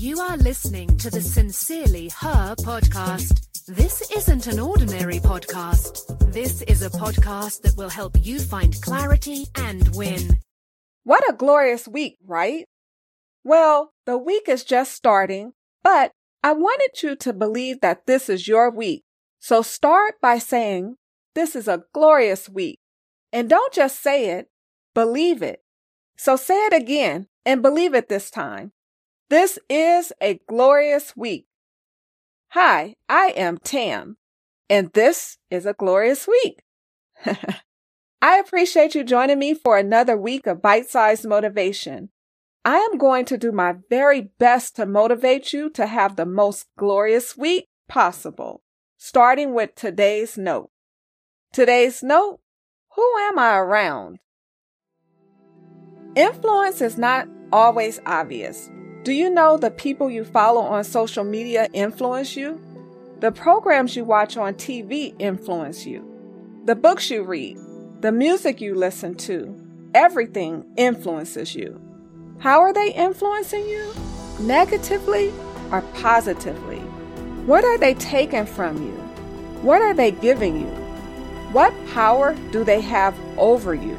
You are listening to the Sincerely Her podcast. This isn't an ordinary podcast. This is a podcast that will help you find clarity and win. What a glorious week, right? Well, the week is just starting, but I wanted you to believe that this is your week. So start by saying, This is a glorious week. And don't just say it, believe it. So say it again and believe it this time. This is a glorious week. Hi, I am Tam, and this is a glorious week. I appreciate you joining me for another week of bite sized motivation. I am going to do my very best to motivate you to have the most glorious week possible, starting with today's note. Today's note Who am I around? Influence is not always obvious. Do you know the people you follow on social media influence you? The programs you watch on TV influence you. The books you read, the music you listen to, everything influences you. How are they influencing you? Negatively or positively? What are they taking from you? What are they giving you? What power do they have over you?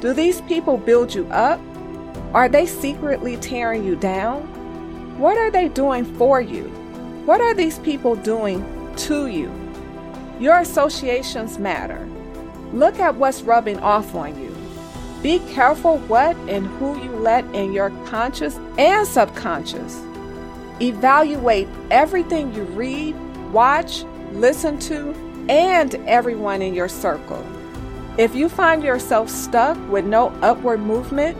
Do these people build you up? Are they secretly tearing you down? What are they doing for you? What are these people doing to you? Your associations matter. Look at what's rubbing off on you. Be careful what and who you let in your conscious and subconscious. Evaluate everything you read, watch, listen to, and everyone in your circle. If you find yourself stuck with no upward movement,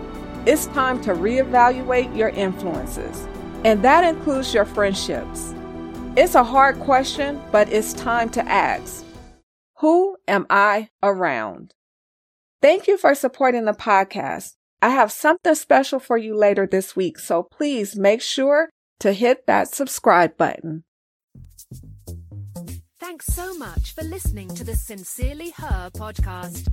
it's time to reevaluate your influences, and that includes your friendships. It's a hard question, but it's time to ask Who am I around? Thank you for supporting the podcast. I have something special for you later this week, so please make sure to hit that subscribe button. Thanks so much for listening to the Sincerely Her podcast.